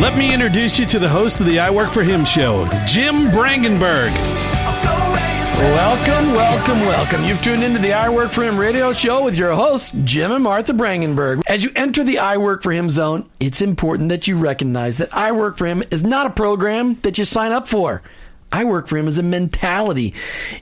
Let me introduce you to the host of the I Work for Him show, Jim Brangenberg. Welcome, welcome, welcome. You've tuned into the I Work for Him radio show with your hosts, Jim and Martha Brangenberg. As you enter the I Work for Him zone, it's important that you recognize that I Work for Him is not a program that you sign up for. I work for him as a mentality.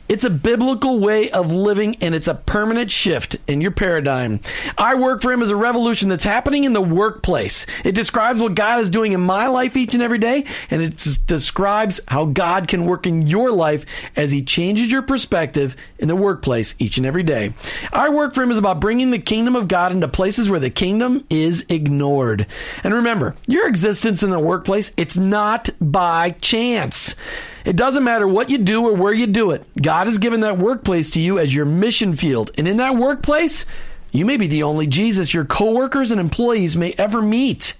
It's a biblical way of living and it's a permanent shift in your paradigm. I work for him as a revolution that's happening in the workplace. It describes what God is doing in my life each and every day and it describes how God can work in your life as he changes your perspective in the workplace each and every day. I work for him is about bringing the kingdom of God into places where the kingdom is ignored. And remember, your existence in the workplace, it's not by chance. It doesn't matter what you do or where you do it. God has given that workplace to you as your mission field. And in that workplace, you may be the only Jesus your coworkers and employees may ever meet.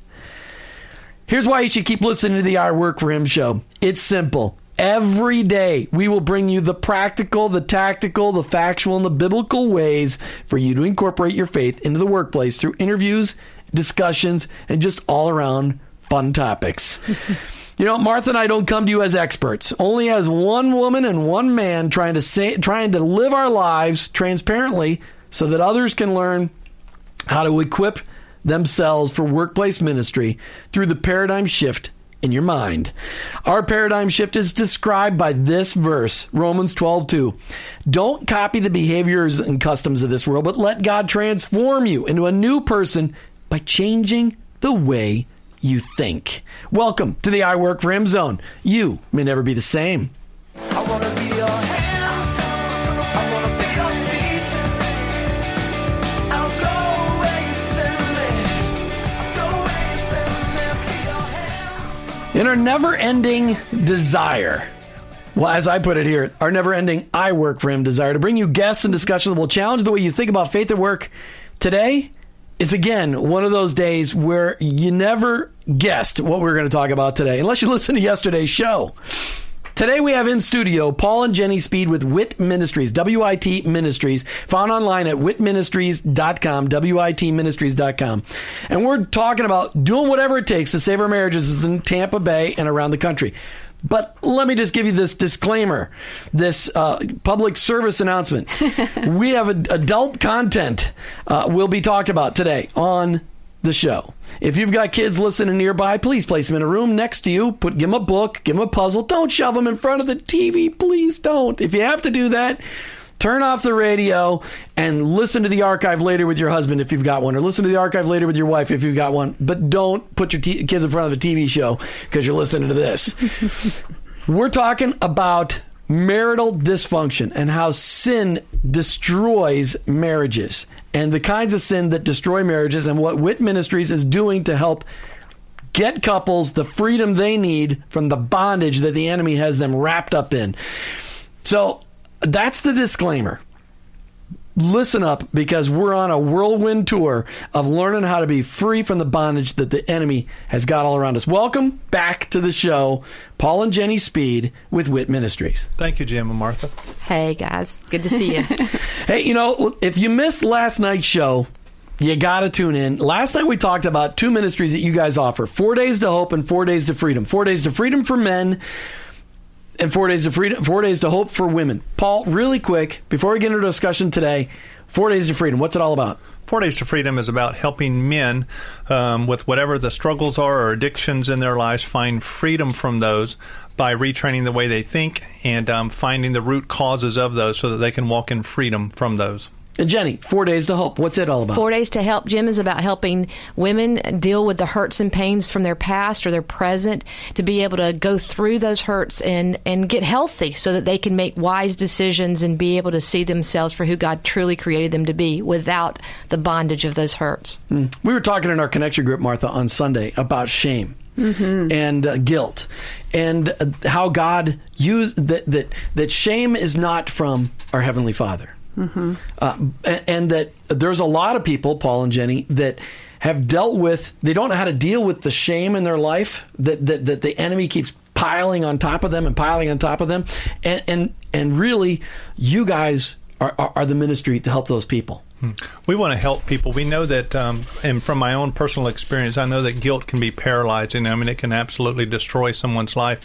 Here's why you should keep listening to the I Work for Him show. It's simple. Every day, we will bring you the practical, the tactical, the factual, and the biblical ways for you to incorporate your faith into the workplace through interviews, discussions, and just all around fun topics. You know, Martha and I don't come to you as experts, only as one woman and one man trying to say, trying to live our lives transparently so that others can learn how to equip themselves for workplace ministry through the paradigm shift in your mind. Our paradigm shift is described by this verse, Romans 12:2. Don't copy the behaviors and customs of this world, but let God transform you into a new person by changing the way you think. Welcome to the I Work for Him zone. You may never be the same. I wanna be your hands. I wanna be your feet. I'll go where you send me. I'll go where you send me. Be your hands. In our never ending desire, well, as I put it here, our never ending I work for him desire to bring you guests and discussion that will challenge the way you think about faith at work. Today is again one of those days where you never guessed what we are going to talk about today, unless you listened to yesterday's show. Today we have in studio Paul and Jenny Speed with WIT Ministries, W-I-T Ministries, found online at witministries.com, W-I-T-ministries.com. And we're talking about doing whatever it takes to save our marriages in Tampa Bay and around the country. But let me just give you this disclaimer, this uh, public service announcement. we have a, adult content uh, will be talked about today on the show. If you've got kids listening nearby, please place them in a room next to you. Put give them a book, give them a puzzle. Don't shove them in front of the TV, please don't. If you have to do that, turn off the radio and listen to the archive later with your husband if you've got one, or listen to the archive later with your wife if you've got one. But don't put your t- kids in front of a TV show because you're listening to this. We're talking about marital dysfunction and how sin destroys marriages and the kinds of sin that destroy marriages and what Wit Ministries is doing to help get couples the freedom they need from the bondage that the enemy has them wrapped up in. So that's the disclaimer. Listen up because we're on a whirlwind tour of learning how to be free from the bondage that the enemy has got all around us. Welcome back to the show, Paul and Jenny Speed with Wit Ministries. Thank you, Jim and Martha. Hey guys, good to see you. Hey, you know, if you missed last night's show, you got to tune in. Last night we talked about two ministries that you guys offer Four Days to Hope and Four Days to Freedom. Four Days to Freedom for men and Four Days to Freedom, Four Days to Hope for women. Paul, really quick, before we get into discussion today, Four Days to Freedom, what's it all about? Four Days to Freedom is about helping men um, with whatever the struggles are or addictions in their lives find freedom from those by retraining the way they think and um, finding the root causes of those so that they can walk in freedom from those. Jenny, four days to Help. What's it all about? Four Days to Help Jim is about helping women deal with the hurts and pains from their past or their present to be able to go through those hurts and, and get healthy so that they can make wise decisions and be able to see themselves for who God truly created them to be without the bondage of those hurts. We were talking in our connection group, Martha, on Sunday about shame and uh, guilt, and uh, how God used that that that shame is not from our heavenly Father, uh, and, and that there's a lot of people, Paul and Jenny, that have dealt with they don't know how to deal with the shame in their life that that, that the enemy keeps piling on top of them and piling on top of them, and and and really, you guys are, are, are the ministry to help those people. We want to help people. We know that, um, and from my own personal experience, I know that guilt can be paralyzing. I mean, it can absolutely destroy someone's life.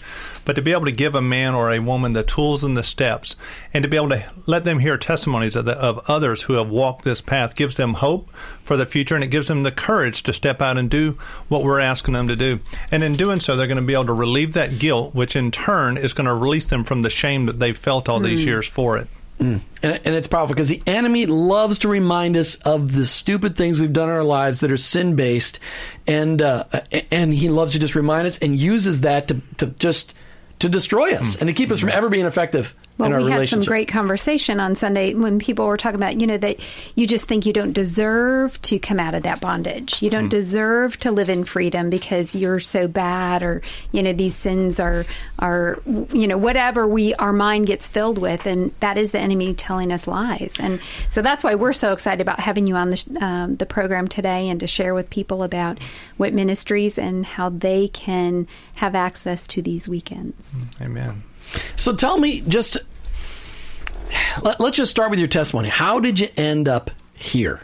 But to be able to give a man or a woman the tools and the steps, and to be able to let them hear testimonies of, the, of others who have walked this path, gives them hope for the future, and it gives them the courage to step out and do what we're asking them to do. And in doing so, they're going to be able to relieve that guilt, which in turn is going to release them from the shame that they've felt all these years for it. Mm. And, and it's powerful because the enemy loves to remind us of the stupid things we've done in our lives that are sin based, and uh, and he loves to just remind us and uses that to, to just to destroy us mm. and to keep us from mm-hmm. ever being effective Well, we had some great conversation on Sunday when people were talking about, you know, that you just think you don't deserve to come out of that bondage. You don't deserve to live in freedom because you're so bad, or you know, these sins are are you know whatever we our mind gets filled with, and that is the enemy telling us lies. And so that's why we're so excited about having you on the um, the program today and to share with people about Wit Ministries and how they can have access to these weekends. Amen. So tell me, just let, let's just start with your testimony. How did you end up here?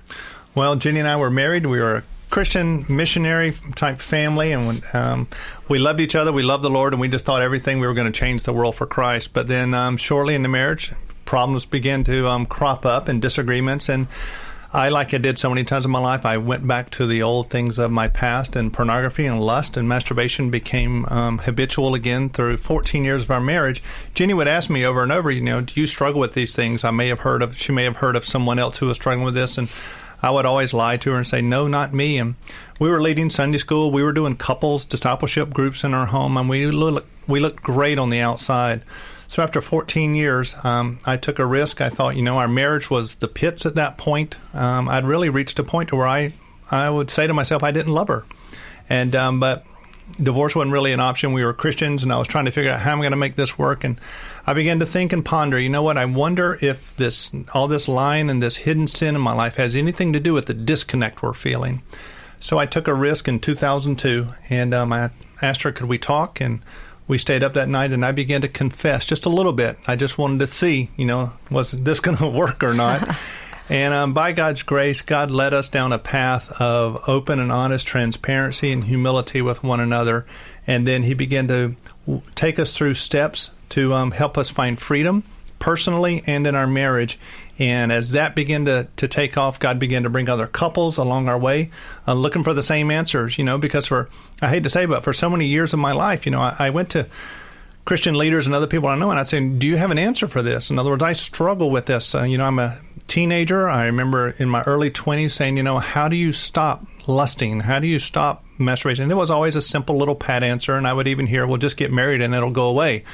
Well, Jenny and I were married. We were a Christian missionary type family, and when, um, we loved each other. We loved the Lord, and we just thought everything we were going to change the world for Christ. But then, um, shortly in the marriage, problems began to um, crop up and disagreements. And I, like I did so many times in my life, I went back to the old things of my past, and pornography and lust and masturbation became um, habitual again through 14 years of our marriage. Jenny would ask me over and over, you know, do you struggle with these things? I may have heard of, she may have heard of someone else who was struggling with this, and I would always lie to her and say, no, not me. And we were leading Sunday school. We were doing couples discipleship groups in our home, and we look, we looked great on the outside. So after 14 years, um, I took a risk. I thought, you know, our marriage was the pits at that point. Um, I'd really reached a point to where I, I would say to myself, I didn't love her, and um, but divorce wasn't really an option. We were Christians, and I was trying to figure out how I'm going to make this work. And I began to think and ponder. You know what? I wonder if this all this lying and this hidden sin in my life has anything to do with the disconnect we're feeling. So I took a risk in 2002, and um, I asked her, could we talk? And we stayed up that night, and I began to confess just a little bit. I just wanted to see, you know, was this going to work or not? and um, by God's grace, God led us down a path of open and honest transparency and humility with one another. And then He began to w- take us through steps to um, help us find freedom personally and in our marriage. And as that began to, to take off, God began to bring other couples along our way, uh, looking for the same answers, you know, because for, I hate to say, but for so many years of my life, you know, I, I went to Christian leaders and other people I know, and I'd say, "Do you have an answer for this?" In other words, I struggle with this. Uh, you know, I'm a teenager. I remember in my early 20s saying, "You know, how do you stop lusting? How do you stop masturbation?" And it was always a simple little pat answer, and I would even hear, "Well, just get married and it'll go away."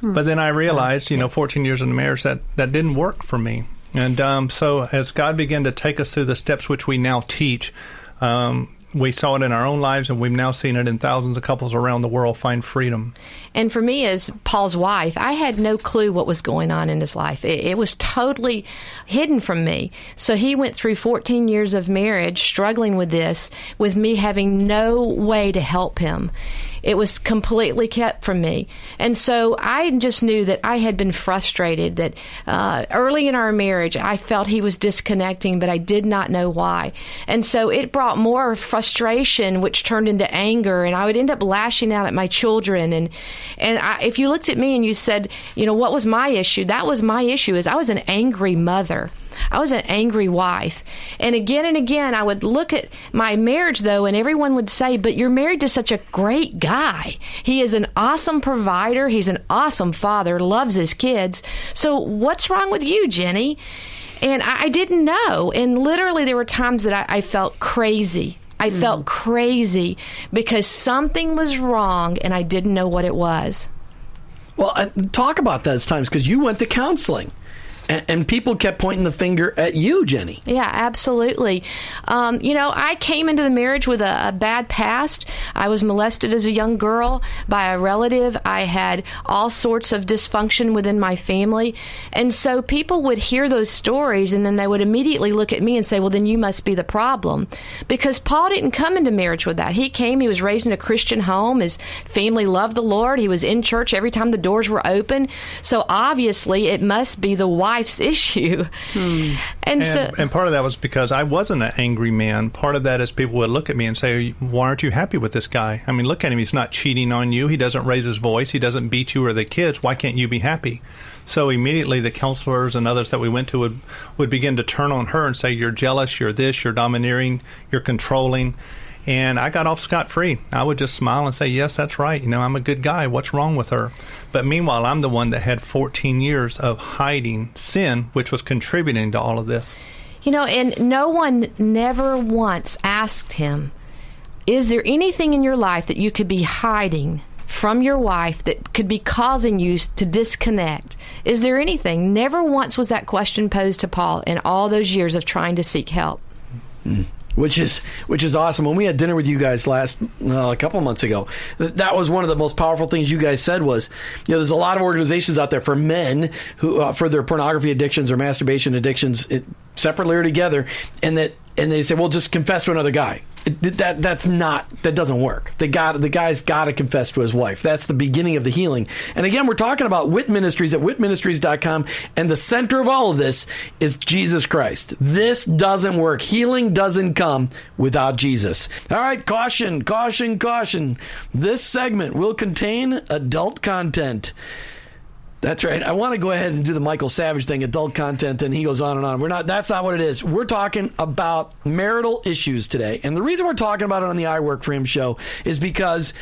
But then I realized, you know, 14 years in the marriage, that that didn't work for me. And um, so, as God began to take us through the steps which we now teach, um, we saw it in our own lives, and we've now seen it in thousands of couples around the world find freedom. And for me, as Paul's wife, I had no clue what was going on in his life. It, it, was totally hidden from me. So he went through 14 years of marriage struggling with this, with me having no way to help him. It was completely kept from me. And so I just knew that I had been frustrated, that uh, early in our marriage, I felt he was disconnecting, but I did not know why. And so it brought more frustration, which turned into anger, and I would end up lashing out at my children. And, and I, if you looked at me and you said, you know, what was my issue? That was my issue, is I was an angry mother. I was an angry wife. And again and again, I would look at my marriage, though, and everyone would say, But you're married to such a great guy. He is an awesome provider. He's an awesome father, loves his kids. So what's wrong with you, Jenny? And I, I didn't know. And literally, there were times that I, I felt crazy. I felt crazy because something was wrong and I didn't know what it was. Well, uh, talk about those times because you went to counseling, and, and people kept pointing the finger at you, Jenny. Yeah, absolutely. Um, you know, I came into the marriage with a, a bad past. I was molested as a young girl by a relative. I had all sorts of dysfunction within my family. And so people would hear those stories and then they would immediately look at me and say, well, then you must be the problem. Because Paul didn't come into marriage with that. He came, he was raised in a Christian home. His family loved the Lord. He was in church every time the doors were open. So obviously, it must be the wife's issue. And, And, so. and part of that was because I wasn't an angry man. Part of that is people would look at me and say, "Why aren't you happy with this guy? I mean, look at him. He's not cheating on you. He doesn't raise his voice. He doesn't beat you or the kids. Why can't you be happy?" So immediately, the counselors and others that we went to would would begin to turn on her and say, "You're jealous. You're this. You're domineering. You're controlling." And I got off scot free. I would just smile and say, Yes, that's right. You know, I'm a good guy. What's wrong with her? But meanwhile, I'm the one that had 14 years of hiding sin, which was contributing to all of this. You know, and no one never once asked him, Is there anything in your life that you could be hiding from your wife that could be causing you to disconnect? Is there anything? Never once was that question posed to Paul in all those years of trying to seek help. Hmm. Which is which is awesome. When we had dinner with you guys last uh, a couple months ago, th- that was one of the most powerful things you guys said was, you know, there's a lot of organizations out there for men who uh, for their pornography addictions or masturbation addictions, it, separately or together, and that and they say, well, just confess to another guy. That that's not that doesn't work. The got the guy's got to confess to his wife. That's the beginning of the healing. And again, we're talking about Wit Ministries at witministries.com and the center of all of this is Jesus Christ. This doesn't work. Healing doesn't come without Jesus. All right, caution, caution, caution. This segment will contain adult content. That's right. I want to go ahead and do the Michael Savage thing, adult content, and he goes on and on. We're not. That's not what it is. We're talking about marital issues today, and the reason we're talking about it on the I Work for Him show is because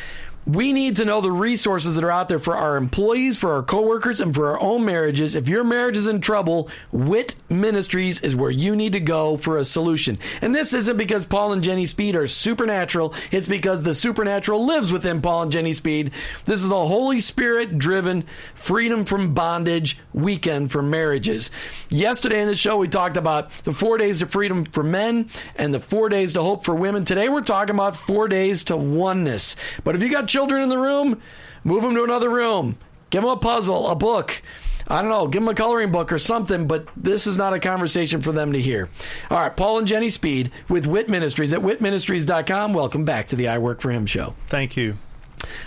we need to know the resources that are out there for our employees, for our coworkers, and for our own marriages. If your marriage is in trouble, Wit Ministries is where you need to go for a solution. And this isn't because Paul and Jenny Speed are supernatural. It's because the supernatural lives within Paul and Jenny Speed. This is the Holy Spirit driven freedom from bondage weekend for marriages. Yesterday in the show, we talked about the four days to freedom for men and the four days to hope for women. Today, we're talking about four days to oneness. But if you got children in the room, move them to another room. Give them a puzzle, a book. I don't know, give them a coloring book or something, but this is not a conversation for them to hear. All right, Paul and Jenny Speed with Wit Ministries at witministries.com. Welcome back to the I Work for Him show. Thank you.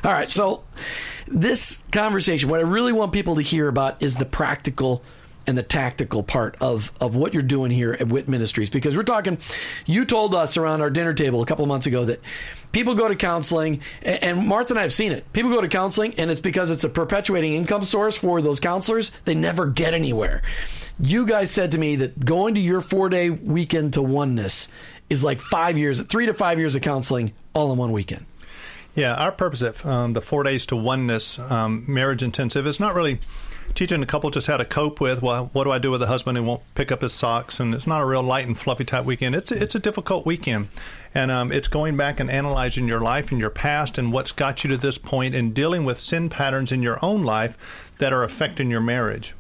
All right, so this conversation, what I really want people to hear about is the practical and the tactical part of, of what you're doing here at Wit Ministries. Because we're talking, you told us around our dinner table a couple of months ago that people go to counseling, and Martha and I have seen it. People go to counseling, and it's because it's a perpetuating income source for those counselors. They never get anywhere. You guys said to me that going to your four day weekend to oneness is like five years, three to five years of counseling all in one weekend. Yeah, our purpose at um, the four days to oneness um, marriage intensive is not really teaching a couple just how to cope with well, what do I do with a husband who won't pick up his socks, and it's not a real light and fluffy type weekend. It's it's a difficult weekend, and um, it's going back and analyzing your life and your past and what's got you to this point, and dealing with sin patterns in your own life that are affecting your marriage.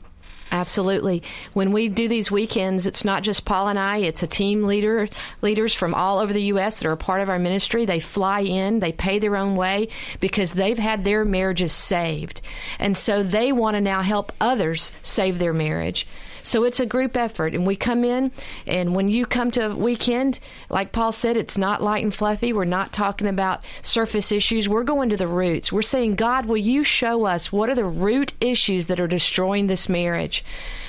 Absolutely. When we do these weekends, it's not just Paul and I, it's a team leader, leaders from all over the U.S. that are a part of our ministry. They fly in, they pay their own way because they've had their marriages saved. And so they want to now help others save their marriage. So it's a group effort, and we come in, and when you come to a weekend, like Paul said, it's not light and fluffy. We're not talking about surface issues. We're going to the roots. We're saying, God, will you show us what are the root issues that are destroying this marriage?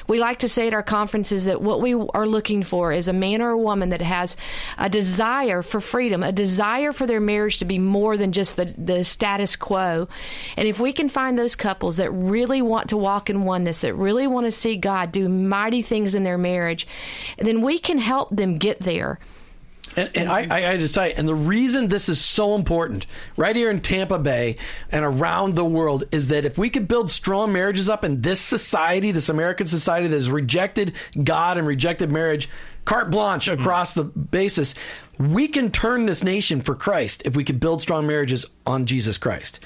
We like to say at our conferences that what we are looking for is a man or a woman that has a desire for freedom, a desire for their marriage to be more than just the, the status quo. And if we can find those couples that really want to walk in oneness, that really want to see God do mighty things in their marriage, then we can help them get there. And, and I, I, I just tell you, and the reason this is so important right here in Tampa Bay and around the world is that if we could build strong marriages up in this society, this American society that has rejected God and rejected marriage, carte blanche mm-hmm. across the basis, we can turn this nation for Christ if we could build strong marriages on Jesus Christ.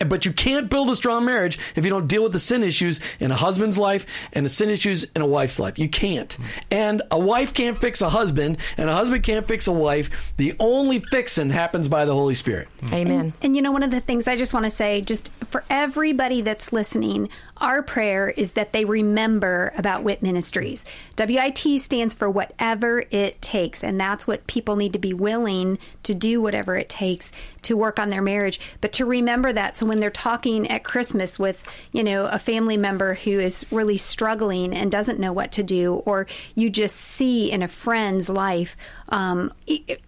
A- But you can't build a strong marriage if you don't deal with the sin issues in a husband's life and the sin issues in a wife's life. You can't. And a wife can't fix a husband, and a husband can't fix a wife. The only fixing happens by the Holy Spirit. Hmm. Amen. And you know, one of the things I just want to say, just for everybody that's listening, our prayer is that they remember about WIT Ministries. WIT stands for whatever it takes, and that's what people need to be willing to do whatever it takes to work on their marriage. But to remember that, so when they're talking at Christmas with, you know, a family member who is really struggling and doesn't know what to do, or you just see in a friend's life, um,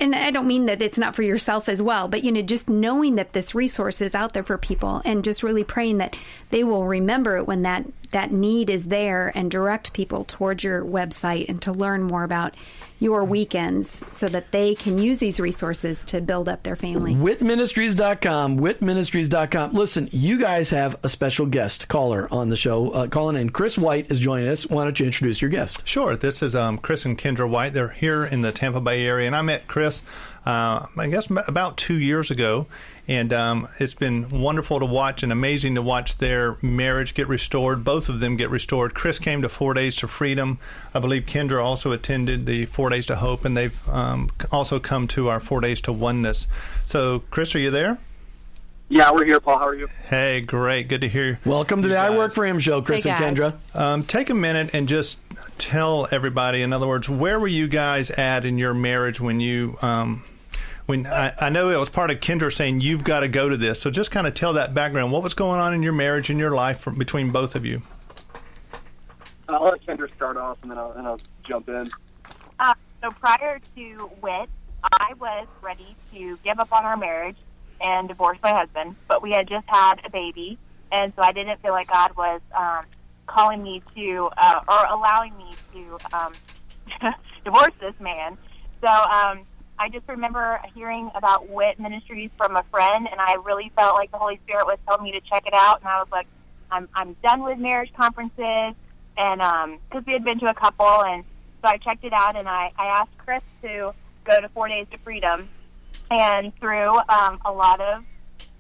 and I don't mean that it's not for yourself as well, but you know, just knowing that this resource is out there for people, and just really praying that they will remember it when that that need is there, and direct people towards your website and to learn more about your weekends, so that they can use these resources to build up their family. witministries.com, witministries.com. Listen, you guys have a special guest caller on the show. Uh, calling in. Chris White is joining us. Why don't you introduce your guest? Sure. This is um, Chris and Kendra White. They're here in the Tampa Bay area, and I met Chris, uh, I guess, about two years ago. And um, it's been wonderful to watch and amazing to watch their marriage get restored. Both of them get restored. Chris came to Four Days to Freedom. I believe Kendra also attended the Four Days to Hope, and they've um, also come to our Four Days to Oneness. So, Chris, are you there? Yeah, we're here, Paul. How are you? Hey, great. Good to hear. Welcome to you the I. Work for Him show, Chris Hey, and. Kendra. Um, take a minute and just tell everybody. In other words, where were you guys at in your marriage when you? Um, when I, I know it was part of Kendra saying you've got to go to this, so just kind of tell that background. What was going on in your marriage and your life from, between both of you? I'll let Kendra start off, and then I'll, and I'll jump in. Uh, so prior to WIT, I was ready to give up on our marriage and divorce my husband, but we had just had a baby, and so I didn't feel like God was um, calling me to uh, or allowing me to um, divorce this man. So um, I just remember hearing about WIT Ministries from a friend, and I really felt like the Holy Spirit was telling me to check it out, and I was like, I'm I'm done with marriage conferences, and because we had been to a couple, and so I checked it out, and I I asked Chris to go to Four Days to Freedom, and through um, a lot of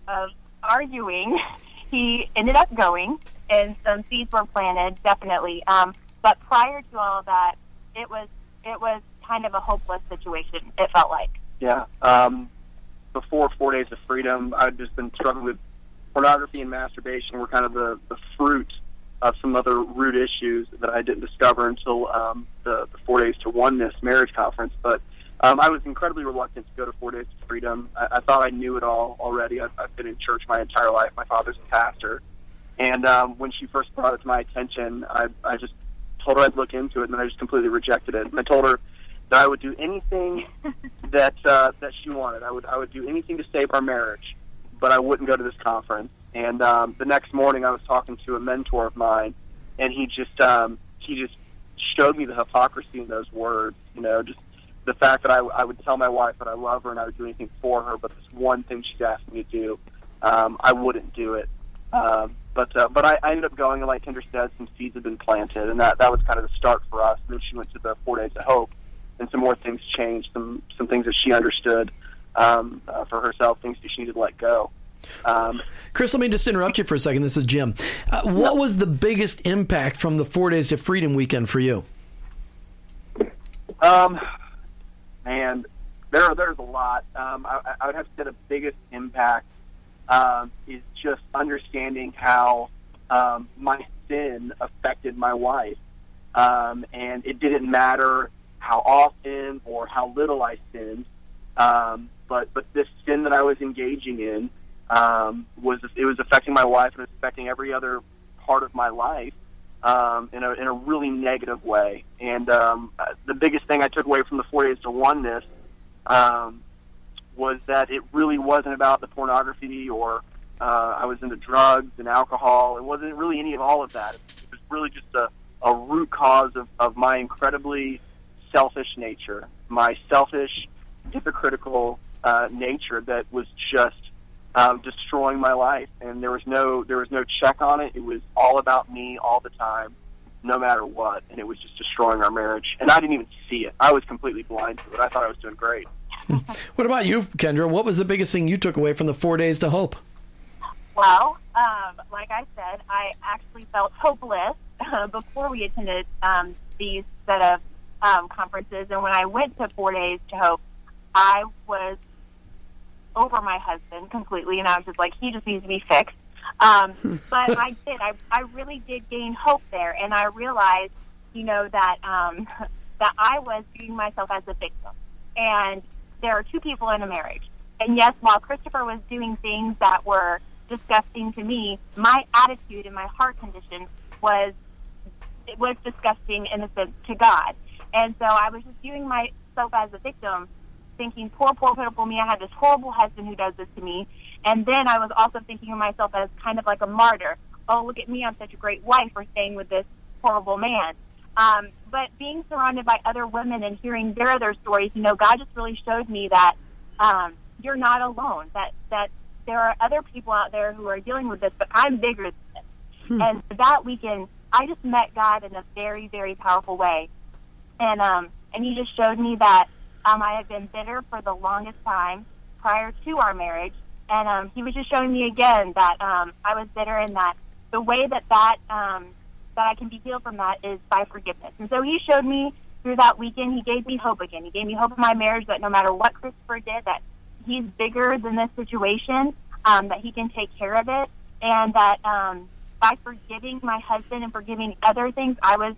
of arguing, he ended up going, and some seeds were planted, definitely. Um, but prior to all of that, it was it was kind of a hopeless situation. It felt like. Yeah. Um, before Four Days of Freedom, I'd just been struggling with pornography and masturbation. Were kind of the, the fruit of some other root issues that I didn't discover until um, the, the Four Days to Oneness marriage conference. But um, I was incredibly reluctant to go to Four Days to Freedom. I, I thought I knew it all already. I've, I've been in church my entire life. My father's a pastor. And um, when she first brought it to my attention, I, I just told her I'd look into it, and I just completely rejected it. And I told her that I would do anything that uh, that she wanted. I would I would do anything to save our marriage, but I wouldn't go to this conference. And um, the next morning, I was talking to a mentor of mine, and he just um, he just showed me the hypocrisy in those words. You know, just the fact that I, I would tell my wife that I love her and I would do anything for her, but this one thing she's asked me to do, um, I wouldn't do it. Um, but uh, but I, I ended up going, and like Kendra said, some seeds had been planted, and that that was kind of the start for us. And then she went to the Four Days of Hope, and some more things changed, some some things that she understood um, uh, for herself, things that she needed to let go. Um, Chris, let me just interrupt you for a second. This is Jim. Uh, what was the biggest impact from the Four Days to Freedom weekend for you? Um, and there there's a lot. Um, I, I would have to say the biggest impact um, is just understanding how um, my sin affected my wife, um, and it didn't matter how often or how little I sinned, um, but but this sin that I was engaging in um, was it was affecting my wife and it was affecting every other part of my life um, in a in a really negative way. And um, uh, the biggest thing I took away from the Four Days to Oneness um, was that it really wasn't about the pornography or uh, I was into drugs and alcohol. It wasn't really any of all of that. It was really just a, a root cause of, of my incredibly selfish nature, my selfish hypocritical uh, nature that was just um, destroying my life, and there was no there was no check on it. It was all about me all the time, no matter what, and it was just destroying our marriage. And I didn't even see it. I was completely blind to it. I thought I was doing great. What about you, Kendra? What was the biggest thing you took away from the four days to hope? Well, um, like I said, I actually felt hopeless uh, before we attended um, these set of um, conferences, and when I went to Four Days to Hope, I was over my husband completely, and I was just like, he just needs to be fixed. Um, but I did. I, I really did gain hope there, and I realized, you know, that um, that I was viewing myself as a victim, and there are two people in a marriage. And yes, while Christopher was doing things that were disgusting to me, my attitude and my heart condition was it was disgusting in a sense to God. And so I was just viewing myself as a victim, thinking, poor, poor, pitiful me. I had this horrible husband who does this to me. And then I was also thinking of myself as kind of like a martyr. Oh, look at me. I'm such a great wife for staying with this horrible man. Um, but being surrounded by other women and hearing their other stories, you know, God just really showed me that um, you're not alone. That that there are other people out there who are dealing with this, but I'm bigger than this. And that weekend, I just met God in a very, very powerful way, and um, and He just showed me that um, I had been bitter for the longest time prior to our marriage, and um, He was just showing me again that um, I was bitter, and that the way that that um, that I can be healed from that is by forgiveness. And so He showed me through that weekend. He gave me hope again. He gave me hope in my marriage that no matter what Christopher did, that He's bigger than this situation, um, that He can take care of it, and that um, by forgiving my husband and forgiving other things, I was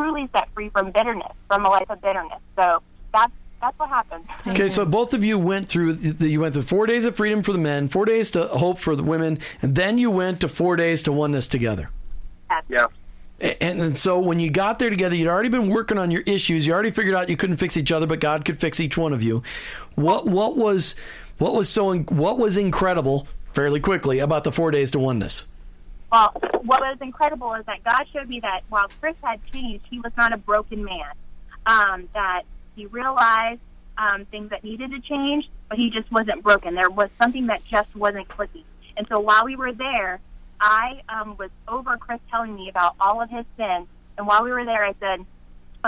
truly set free from bitterness, from a life of bitterness. So that's that's what happened. Okay, so both of you went through. The, you went to four days of freedom for the men, four days to hope for the women, and then you went to four days to oneness together. Yeah. And, and so when you got there together, you'd already been working on your issues. You already figured out you couldn't fix each other, but God could fix each one of you. What what was what was so what was incredible fairly quickly about the four days to oneness? Well, what was incredible is that God showed me that while Chris had changed, he was not a broken man. Um, that he realized um, things that needed to change, but he just wasn't broken. There was something that just wasn't clicking. And so while we were there, I um, was over Chris telling me about all of his sin. And while we were there, I said,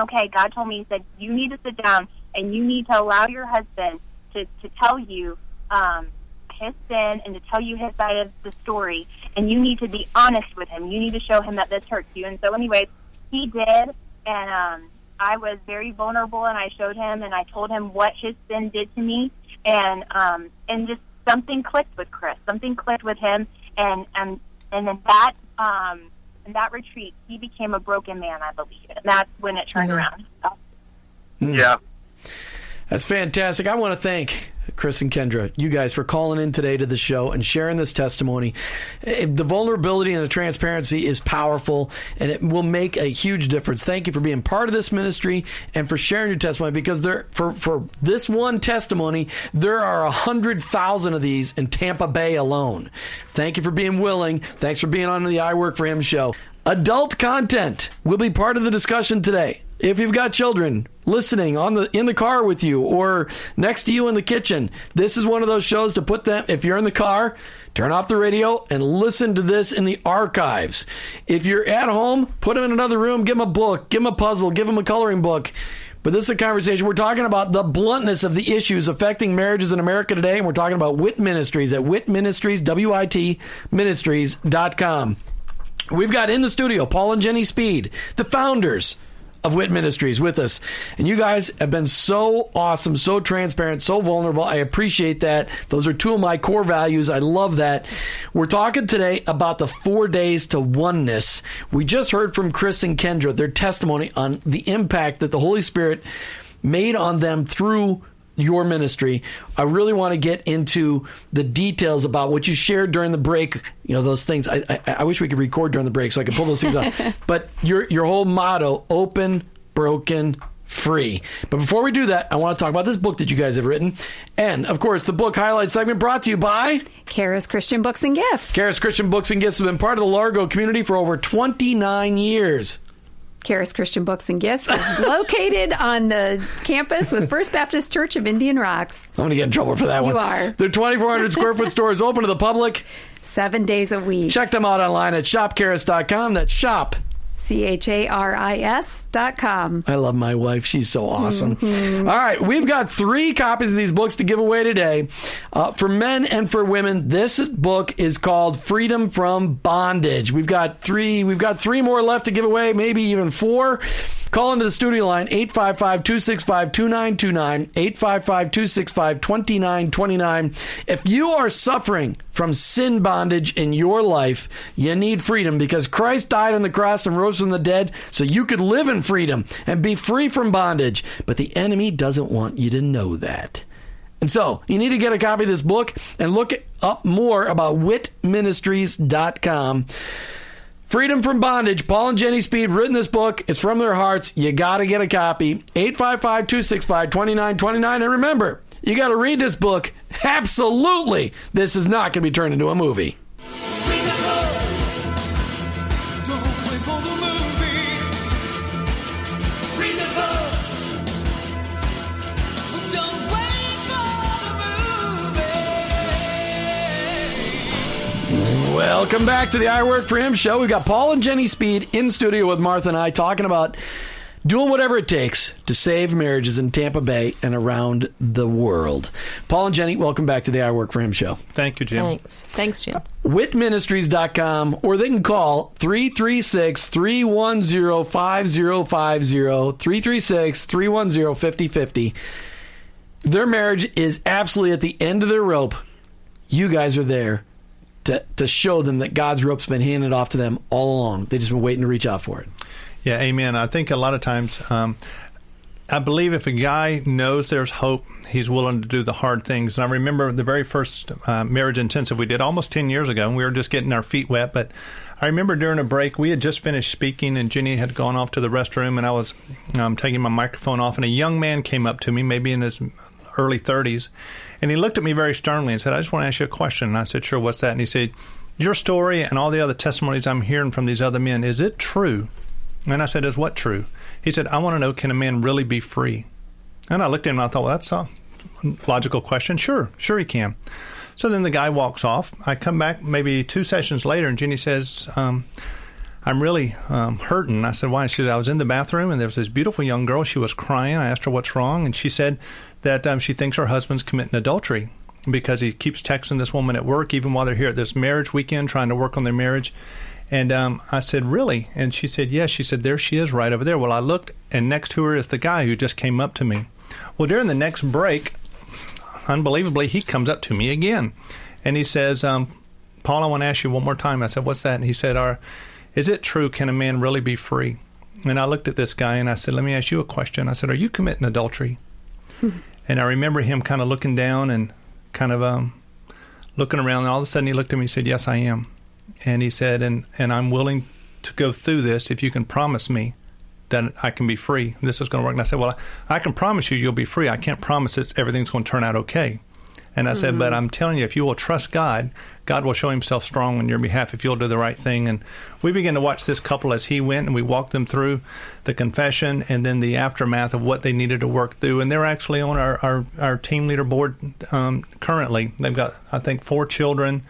okay, God told me, He said, you need to sit down and you need to allow your husband to, to tell you um, his sin and to tell you his side of the story. And you need to be honest with him. You need to show him that this hurts you. And so, anyways, he did. And um, I was very vulnerable and I showed him and I told him what his sin did to me. And, um, and just something clicked with Chris. Something clicked with him. And, and, and then that, um, in that retreat, he became a broken man, I believe. And that's when it turned around. So, Yeah. That's fantastic. I want to thank Chris and Kendra, you guys, for calling in today to the show and sharing this testimony. Eh, The vulnerability and the transparency is powerful, and it will make a huge difference. Thank you for being part of this ministry and for sharing your testimony. Because there, for for this one testimony, there are a hundred thousand of these in Tampa Bay alone. Thank you for being willing. Thanks for being on the I Work for Him show. Adult content will be part of the discussion today. If you've got children listening on the in the car with you or next to you in the kitchen, this is one of those shows to put them if you're in the car, turn off the radio and listen to this in the archives. If you're at home, put them in another room, give them a book, give them a puzzle, give them a coloring book. But this is a conversation. We're talking about the bluntness of the issues affecting marriages in America today, and we're talking about WIT Ministries at WIT Ministries, W-I-T Ministries.com. We've got in the studio Paul and Jenny Speed, the founders of Wit Ministries, with us. And you guys have been so awesome, so transparent, so vulnerable. I appreciate that. Those are two of my core values. I love that. We're talking today about the four days to oneness. We just heard from Chris and Kendra, their testimony on the impact that the Holy Spirit made on them through your ministry. I really want to get into the details about what you shared during the break. You know those things. I, I, I wish we could record during the break so I could pull those things up. But your your whole motto: open, broken, free. But before we do that, I want to talk about this book that you guys have written, and of course, the book highlight segment brought to you by Charis Christian Books and Gifts. Charis Christian Books and Gifts have been part of the Largo community for over 29 years. Charis Christian Books and Gifts is located on the campus with First Baptist Church of Indian Rocks. I'm going to get in trouble for that You one. You are. Their 2,400 square foot store is open to the public. Seven days a week. Check them out online at shopcharis.com. That's shop. C H A R I S dot com. I love my wife. She's so awesome. All right, we've got three copies of these books to give away today. Uh, for men and for women, this book is called Freedom from Bondage. We've got three. We've got three more left to give away, maybe even four. Call into the studio line 855-265-2929, 855-265-2929. If you are suffering from sin bondage in your life, you need freedom because Christ died on the cross and rose from the dead so you could live in freedom and be free from bondage. But the enemy doesn't want you to know that. And so you need to get a copy of this book and look up more about witministries.com. Freedom from Bondage, Paul and Jenny Speed written this book. It's from their hearts. You got to get a copy. 855 265 2929. And remember, you got to read this book. Absolutely. This is not going to be turned into a movie. Welcome back to the I Work for Him show. We've got Paul and Jenny Speed in studio with Martha and I talking about doing whatever it takes to save marriages in Tampa Bay and around the world. Paul and Jenny, welcome back to the I Work for Him show. Thank you, Jim. Thanks. Thanks, Jim. witministries.com or they can call 336-310-5050 336-310-5050 their marriage is absolutely at the end of their rope you guys are there to, to show them that god's rope's been handed off to them all along They've just been waiting to reach out for it Yeah, amen. I think a lot of times, um, I believe if a guy knows there's hope, he's willing to do the hard things. And I remember the very first uh, marriage intensive we did almost 10 years ago, and we were just getting our feet wet. But I remember during a break, we had just finished speaking, and Jenny had gone off to the restroom, and I was um, taking my microphone off, and a young man came up to me, maybe in his early 30s, and he looked at me very sternly and said, I just want to ask you a question. And I said, Sure, what's that? And he said, Your story and all the other testimonies I'm hearing from these other men, is it true? And I said, Is what true? He said, I want to know, can a man really be free? And I looked at him and I thought, well, that's a logical question. Sure, sure he can. So then the guy walks off. I come back maybe two sessions later, and Jenny says, um, I'm really um, hurting. I said, Why? She said, I was in the bathroom, and there was this beautiful young girl. She was crying. I asked her what's wrong, and she said that um, she thinks her husband's committing adultery because he keeps texting this woman at work, even while they're here at this marriage weekend trying to work on their marriage. And um, I said, Really? And she said, Yes. She said, There she is right over there. Well, I looked, and next to her is the guy who just came up to me. Well, during the next break, unbelievably, he comes up to me again. And he says, um, Paul, I want to ask you one more time. I said, What's that? And he said, Are, Is it true? Can a man really be free? And I looked at this guy and I said, Let me ask you a question. I said, Are you committing adultery? and I remember him kind of looking down and kind of um, looking around. And all of a sudden he looked at me and said, Yes, I am. And he said, And, and I'm willing to go through this if you can promise me that I can be free. This is going to work. And I said, Well, I can promise you you'll be free. I can't promise that everything's going to turn out okay. And I said, But I'm telling you, if you will trust God, God will show himself strong on your behalf if you'll do the right thing. And we began to watch this couple as he went and we walked them through the confession and then the aftermath of what they needed to work through. And they're actually on our, our, our team leader board um, currently. They've got, I think, four children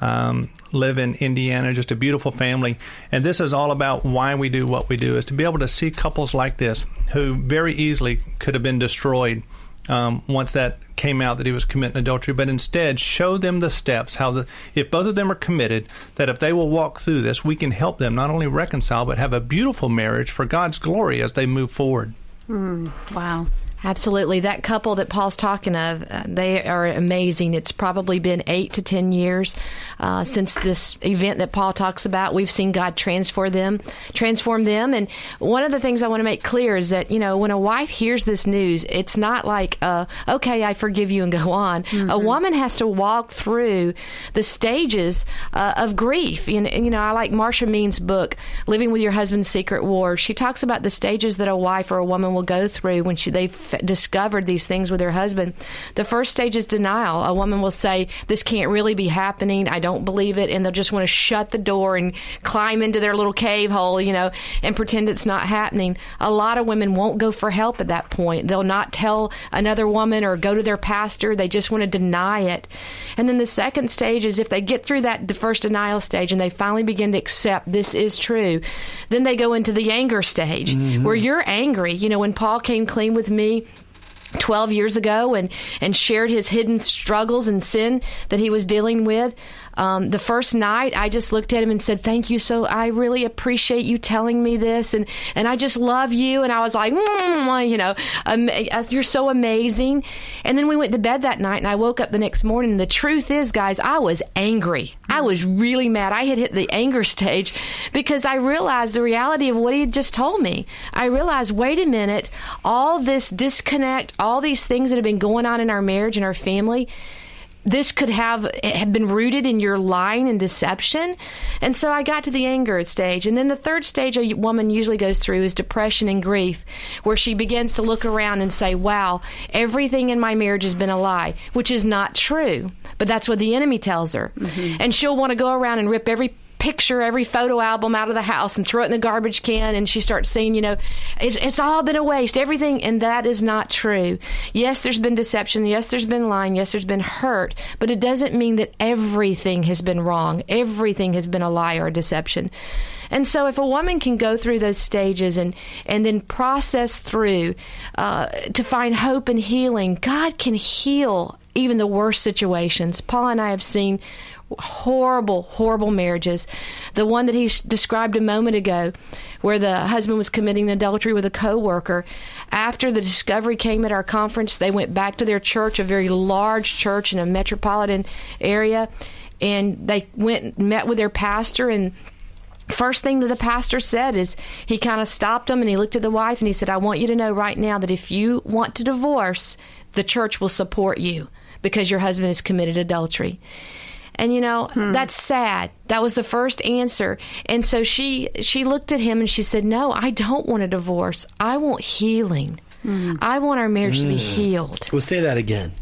um, live in Indiana, just a beautiful family. And this is all about why we do what we do, is to be able to see couples like this who very easily could have been destroyed um, once that came out that he was committing adultery, but instead show them the steps, how the if both of them are committed, that if they will walk through this, we can help them not only reconcile, but have a beautiful marriage for God's glory as they move forward. Wow. Absolutely. That couple that Paul's talking of, uh, they are amazing. It's probably been eight to 10 years uh, since this event that Paul talks about. We've seen God transform them, transform them. And one of the things I want to make clear is that, you know, when a wife hears this news, it's not like, uh, okay, I forgive you and go on. A woman has to walk through the stages uh, of grief. You know, you know, I like Marsha Means' book, Living with Your Husband's Secret War. She talks about the stages that a wife or a woman will go through when she, they've discovered these things with her husband, the first stage is denial. A woman will say, This can't really be happening. I don't believe it. And they'll just want to shut the door and climb into their little cave hole, you know, and pretend it's not happening. A lot of women won't go for help at that point. They'll not tell another woman or go to their pastor. They just want to deny it. And then the second stage is if they get through that the first denial stage and they finally begin to accept this is true, then they go into the anger stage mm-hmm. where you're angry. You know, when Paul came clean with me, 12 years ago and, and shared his hidden struggles and sin that he was dealing with. Um, the first night, I just looked at him and said, Thank you. So I really appreciate you telling me this. And, and I just love you. And I was like, "Mm," you know, um, you're so amazing. And then we went to bed that night and I woke up the next morning. The truth is, guys, I was angry. I was really mad. I had hit the anger stage because I realized the reality of what he had just told me. I realized, wait a minute, all this disconnect, all these things that have been going on in our marriage and our family, this could have have been rooted in your lying and deception. And so I got to the anger stage. And then the third stage a woman usually goes through is depression and grief, where she begins to look around and say, Wow, everything in my marriage has been a lie, which is not true. But that's what the enemy tells her. Mm-hmm. And she'll want to go around and rip every picture every photo album out of the house and throw it in the garbage can and she starts saying you know it's, it's all been a waste everything and that is not true. Yes there's been deception. Yes there's been lying. Yes there's been hurt. But it doesn't mean that everything has been wrong. Everything has been a lie or a deception. And so, if a woman can go through those stages and and then process through uh, to find hope and healing, God can heal even the worst situations. Paul and I have seen horrible, horrible marriages. The one that he sh- described a moment ago, where the husband was committing adultery with a coworker. After the discovery came at our conference, they went back to their church, a very large church in a metropolitan area, and they went and met with their pastor and first thing that the pastor said is he kind of stopped him and he looked at the wife and he said, I want you to know right now that if you want to divorce, the church will support you because your husband has committed adultery. And you know, hmm. that's sad. That was the first answer. And so she she looked at him and she said, "No, I don't want a divorce. I want healing. Hmm. I want our marriage to be hmm. healed." We'll say that again.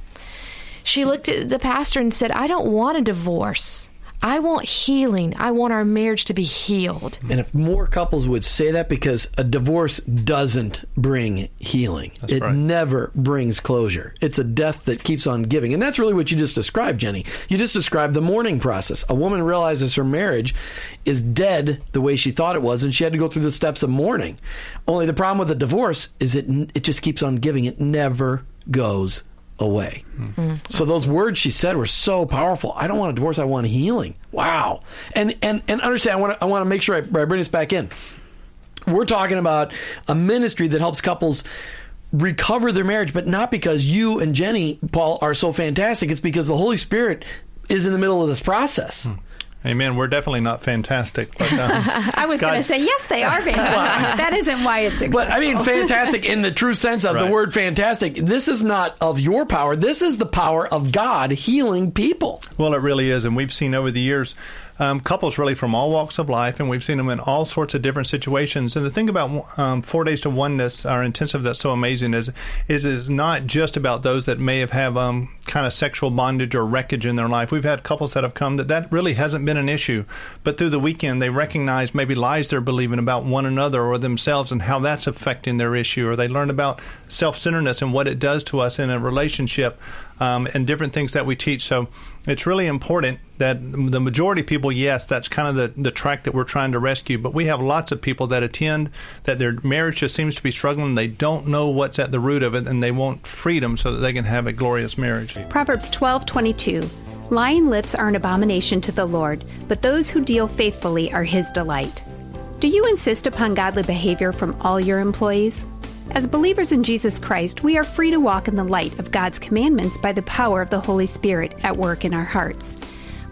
She looked at the pastor and said, I don't want a divorce. I want healing. I want our marriage to be healed. And if more couples would say that, because a divorce doesn't bring healing, it right. never brings closure. It's a death that keeps on giving. And that's really what you just described, Jenny. You just described the mourning process. A woman realizes her marriage is dead the way she thought it was, and she had to go through the steps of mourning. Only the problem with a divorce is it, it just keeps on giving, it never goes away. Mm-hmm. So those words she said were so powerful. I don't want a divorce. I want healing. Wow. And and and understand. I want to I want to make sure I, I bring this back in. We're talking about a ministry that helps couples recover their marriage, but not because you and Jenny Paul are so fantastic. It's because the Holy Spirit is in the middle of this process. Hmm. Amen. We're definitely not fantastic, but um, I was going to say, yes, they are fantastic. that isn't why it's successful. But I mean, fantastic in the true sense of the word fantastic. This is not of your power. This is the power of God healing people. Well, it really is, and we've seen over the years um, couples really from all walks of life, and we've seen them in all sorts of different situations. And the thing about um, Four Days to Oneness, our intensive, that's so amazing is is is not just about those that may have have um, kind of sexual bondage or wreckage in their life. We've had couples that have come that that really hasn't been an issue, but through the weekend they recognize maybe lies they're believing about one another or themselves and how that's affecting their issue, or they learn about self-centeredness and what it does to us in a relationship um, and different things that we teach. So it's really important that the majority of people, yes, that's kind of the, the track that we're trying to rescue. But we have lots of people that attend that their marriage just seems to be struggling. They don't know what's at the root of it, and they want freedom so that they can have a glorious marriage. Proverbs 12:22 Lying lips are an abomination to the Lord, but those who deal faithfully are his delight. Do you insist upon godly behavior from all your employees? As believers in Jesus Christ, we are free to walk in the light of God's commandments by the power of the Holy Spirit at work in our hearts.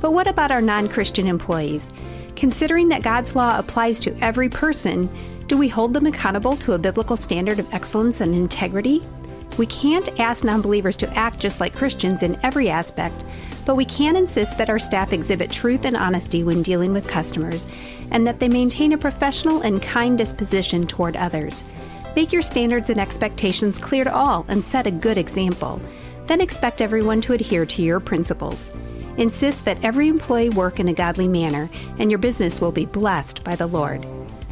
But what about our non Christian employees? Considering that God's law applies to every person, do we hold them accountable to a biblical standard of excellence and integrity? We can't ask non believers to act just like Christians in every aspect, but we can insist that our staff exhibit truth and honesty when dealing with customers, and that they maintain a professional and kind disposition toward others. Make your standards and expectations clear to all and set a good example. Then expect everyone to adhere to your principles. Insist that every employee work in a godly manner, and your business will be blessed by the Lord.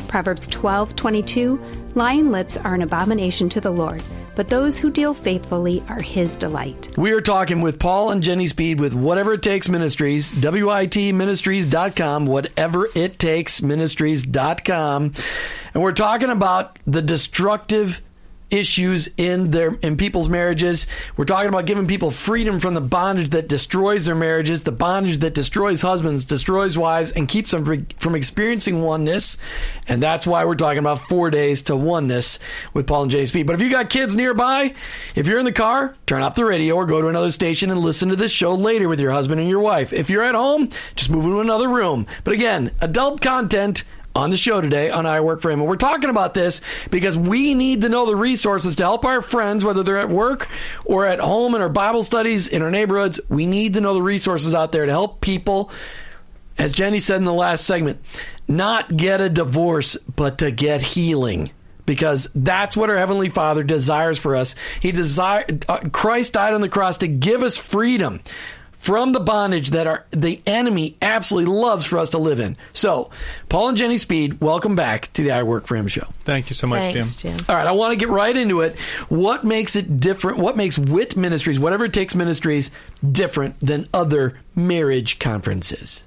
Proverbs 12:22 Lying lips are an abomination to the Lord, but those who deal faithfully are his delight. We are talking with Paul and Jenny Speed with Whatever It Takes Ministries, WITministries.com, whatever it takes ministries.com. And we're talking about the destructive issues in their in people's marriages. We're talking about giving people freedom from the bondage that destroys their marriages, the bondage that destroys husbands, destroys wives, and keeps them from experiencing oneness. And that's why we're talking about four days to oneness with Paul and Speed. But if you got kids nearby, if you're in the car, turn off the radio or go to another station and listen to this show later with your husband and your wife. If you're at home, just move into another room. But again, adult content on the show today on I Work for Him. And we're talking about this because we need to know the resources to help our friends, whether they're at work or at home in our Bible studies, in our neighborhoods. We need to know the resources out there to help people, as Jenny said in the last segment, not get a divorce, but to get healing. Because that's what our heavenly Father desires for us. He desire uh, Christ died on the cross to give us freedom from the bondage that our the enemy absolutely loves for us to live in. So, Paul and Jenny Speed, welcome back to the I Work for Him show. Thank you so much, Thanks, Jim. Jim. All right, I want to get right into it. What makes it different? What makes WIT Ministries, whatever it takes ministries, different than other marriage conferences?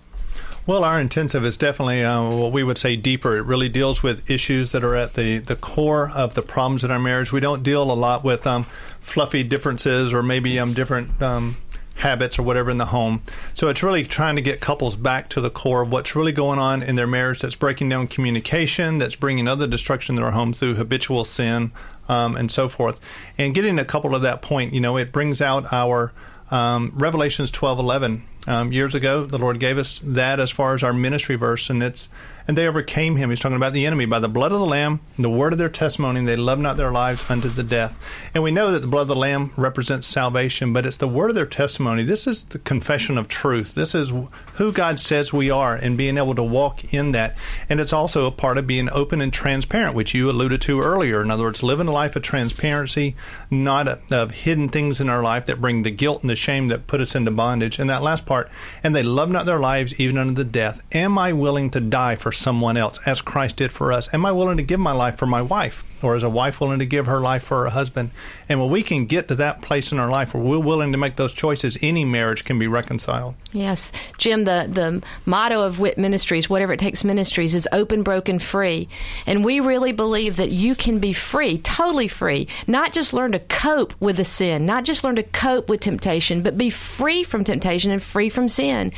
Well, our intensive is definitely uh, what we would say deeper. It really deals with issues that are at the, the core of the problems in our marriage. We don't deal a lot with um, fluffy differences or maybe um, different um, habits or whatever in the home. So it's really trying to get couples back to the core of what's really going on in their marriage that's breaking down communication, that's bringing other destruction to their home through habitual sin um, and so forth. And getting a couple to that point, you know, it brings out our um, Revelations twelve eleven. Um, years ago, the Lord gave us that as far as our ministry verse, and it's and they overcame him. He's talking about the enemy by the blood of the Lamb, and the word of their testimony. And they loved not their lives unto the death. And we know that the blood of the Lamb represents salvation, but it's the word of their testimony. This is the confession of truth. This is who God says we are, and being able to walk in that. And it's also a part of being open and transparent, which you alluded to earlier. In other words, living a life of transparency, not of, of hidden things in our life that bring the guilt and the shame that put us into bondage. And that last part, and they love not their lives even unto the death. Am I willing to die for someone else, as Christ did for us? Am I willing to give my life for my wife? Or is a wife willing to give her life for her husband? And when we can get to that place in our life where we're willing to make those choices, any marriage can be reconciled. Yes, Jim. The the motto of WIT Ministries, whatever it takes ministries, is open, broken, free, and we really believe that you can be free, totally free. Not just learn to cope with the sin, not just learn to cope with temptation, but be free from temptation and free from sin.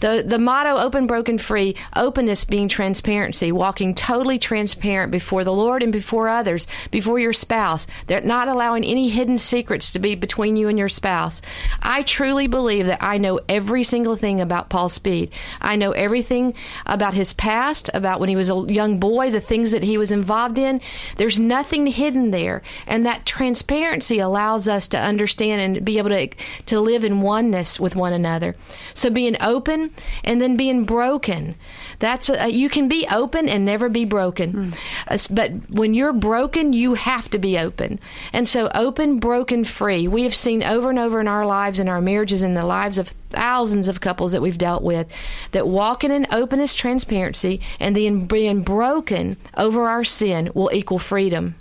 The the motto, open, broken, free. Openness being transparency, walking totally transparent before the Lord and before others, before your spouse. They're not allowing any hidden secrets to be between you and your spouse. I truly believe that I know every single thing about Paul Speed. I know everything about his past, about when he was a young boy, the things that he was involved in. There's nothing hidden there. And that transparency allows us to understand and be able to, to live in oneness with one another. So being open and then being broken. That's a, you can be open and never be broken. Uh, But when you're broken, you have to be open. And so open, broken, free. We have seen over and over in our lives, in our marriages, in the lives of thousands of couples that we've dealt with, that walking in openness, transparency, and then being broken over our sin will equal freedom.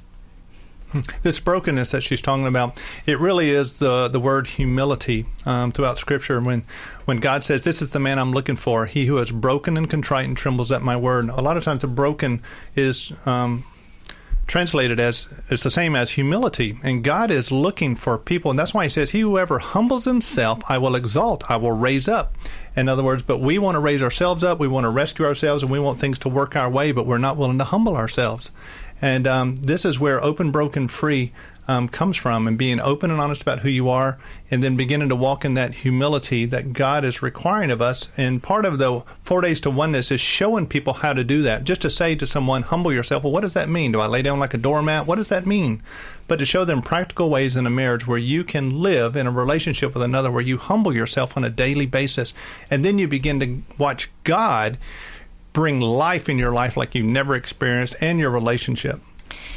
this brokenness that she's talking about, it really is the the word humility um, throughout Scripture. When when God says, "This is the man I'm looking for," he who is broken and contrite and trembles at my word. A lot of times, the broken is um, translated as it's the same as humility, and God is looking for people, and that's why He says, "He whoever humbles himself, I will exalt, I will raise up." In other words, but we want to raise ourselves up, we want to rescue ourselves, and we want things to work our way, but we're not willing to humble ourselves. And um, this is where open, broken, free um, comes from, and being open and honest about who you are, and then beginning to walk in that humility that God is requiring of us. And part of the four days to oneness is showing people how to do that. Just to say to someone, humble yourself. Well, what does that mean? Do I lay down like a doormat? What does that mean? But to show them practical ways in a marriage where you can live in a relationship with another, where you humble yourself on a daily basis, and then you begin to watch God bring life in your life like you never experienced and your relationship.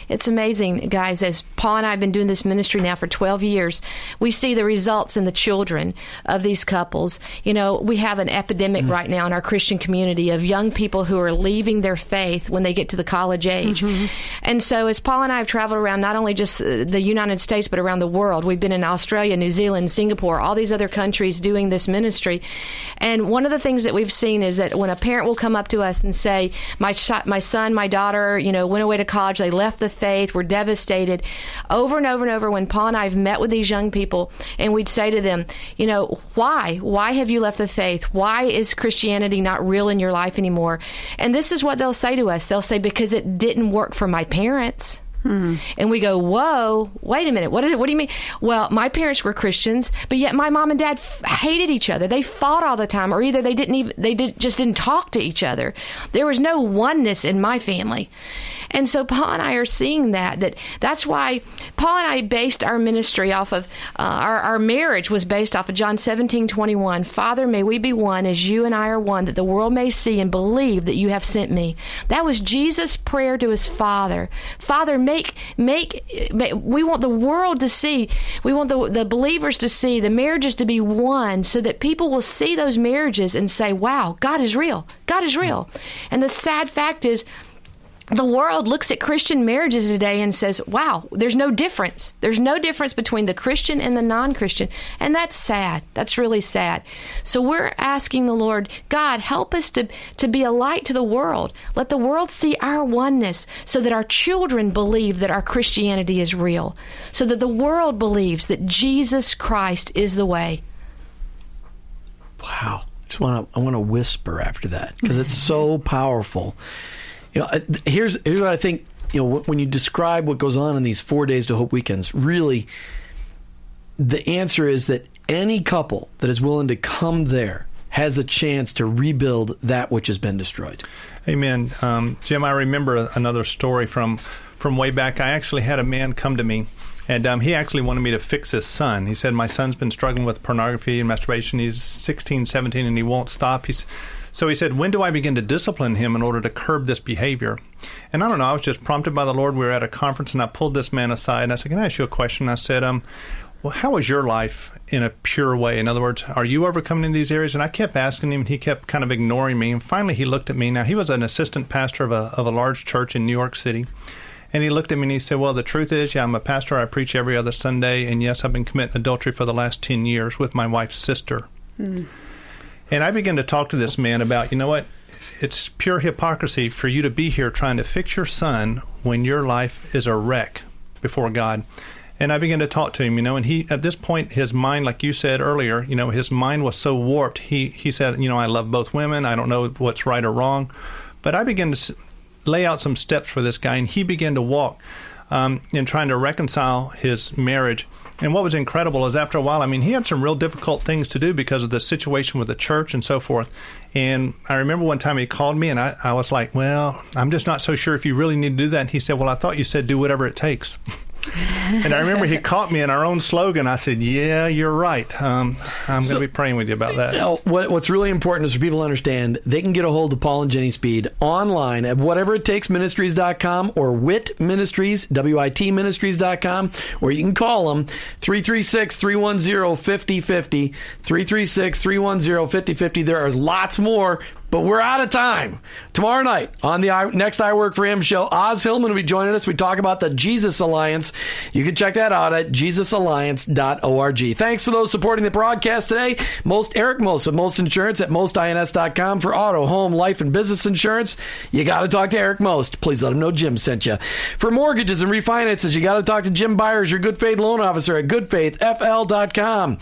It's amazing, guys. As Paul and I have been doing this ministry now for 12 years, we see the results in the children of these couples. You know, we have an epidemic right now in our Christian community of young people who are leaving their faith when they get to the college age. And so, as Paul and I have traveled around not only just uh, the United States, but around the world, we've been in Australia, New Zealand, Singapore, all these other countries doing this ministry. And one of the things that we've seen is that when a parent will come up to us and say, "My sh- my son, my daughter, you know, went away to college. They left the faith. Were devastated." Over and over and over, when Paul and I have met with these young people, and we'd say to them, "You know, why? Why have you left the faith? Why is Christianity not real in your life anymore?" And this is what they'll say to us. They'll say, "Because it didn't work for my parents." Hmm. And we go, whoa, wait a minute. What is it? What do you mean? Well, my parents were Christians, but yet my mom and dad f- hated each other. They fought all the time, or either they didn't even, they did, just didn't talk to each other. There was no oneness in my family. And so Paul and I are seeing that, that that's why Paul and I based our ministry off of, uh, our, our marriage was based off of John 17, 21. Father, may we be one as you and I are one, that the world may see and believe that you have sent me. That was Jesus' prayer to his Father. Father, make, make, make we want the world to see, we want the, the believers to see, the marriages to be one, so that people will see those marriages and say, wow, God is real. God is real. And the sad fact is, the world looks at Christian marriages today and says, wow, there's no difference. There's no difference between the Christian and the non Christian. And that's sad. That's really sad. So we're asking the Lord, God, help us to, to be a light to the world. Let the world see our oneness so that our children believe that our Christianity is real, so that the world believes that Jesus Christ is the way. Wow. I Just want to I want to whisper after that because it's so powerful. You know, uh, here's here's what I think. You know, when you describe what goes on in these four days to hope weekends, really, the answer is that any couple that is willing to come there has a chance to rebuild that which has been destroyed. Amen. Um, Jim, I remember another story from from way back. I actually had a man come to me, and um, he actually wanted me to fix his son. He said, My son's been struggling with pornography and masturbation. He's 16, 17, and he won't stop. He's, so he said, When do I begin to discipline him in order to curb this behavior? And I don't know, I was just prompted by the Lord. We were at a conference, and I pulled this man aside, and I said, Can I ask you a question? I said, um, well, how is your life in a pure way? In other words, are you overcoming in these areas? And I kept asking him, and he kept kind of ignoring me. And finally, he looked at me. Now, he was an assistant pastor of a, of a large church in New York City. And he looked at me and he said, Well, the truth is, yeah, I'm a pastor. I preach every other Sunday. And yes, I've been committing adultery for the last 10 years with my wife's sister. And I began to talk to this man about, you know what? It's pure hypocrisy for you to be here trying to fix your son when your life is a wreck before God. And I began to talk to him, you know, and he at this point his mind, like you said earlier, you know, his mind was so warped. He he said, you know, I love both women. I don't know what's right or wrong, but I began to lay out some steps for this guy, and he began to walk um, in trying to reconcile his marriage. And what was incredible is after a while, I mean, he had some real difficult things to do because of the situation with the church and so forth. And I remember one time he called me, and I, I was like, Well, I'm just not so sure if you really need to do that. And he said, Well, I thought you said do whatever it takes. and I remember he caught me in our own slogan. I said, "Yeah, you're right. Um, I'm So- going to be praying with you about that." Now, what, what's really important is for people to understand they can get a hold of Paul and Jenny Speed online at whatever it takes ministries.com or WIT Ministries, W-I-T Ministries.com, or you can call them 336 310 5050. 336 310 5050. There are lots more. But we're out of time. Tomorrow night on the I, next I Work for Him show, Os Hillman will be joining us. We talk about the Jesus Alliance. You can check that out at jesusalliance.org. Thanks to those supporting the broadcast today. Most Eric Most of Most Insurance at mostins.com for auto, home, life, and business insurance. You got to talk to Eric Most. Please let him know Jim sent you. For mortgages and refinances, you got to talk to Jim Byers, your good faith loan officer at goodfaithfl.com.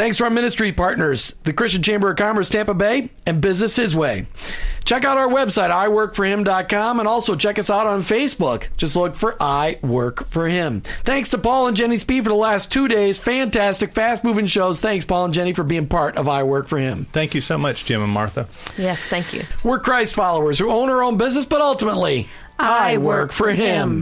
Thanks to our ministry partners, the Christian Chamber of Commerce Tampa Bay and Business His Way. Check out our website, iworkforhim.com, and also check us out on Facebook. Just look for I Work for Him. Thanks to Paul and Jenny Speed for the last two days. Fantastic, fast moving shows. Thanks, Paul and Jenny, for being part of I Work for Him. Thank you so much, Jim and Martha. Yes, thank you. We're Christ followers who own our own business, but ultimately, I work for Him.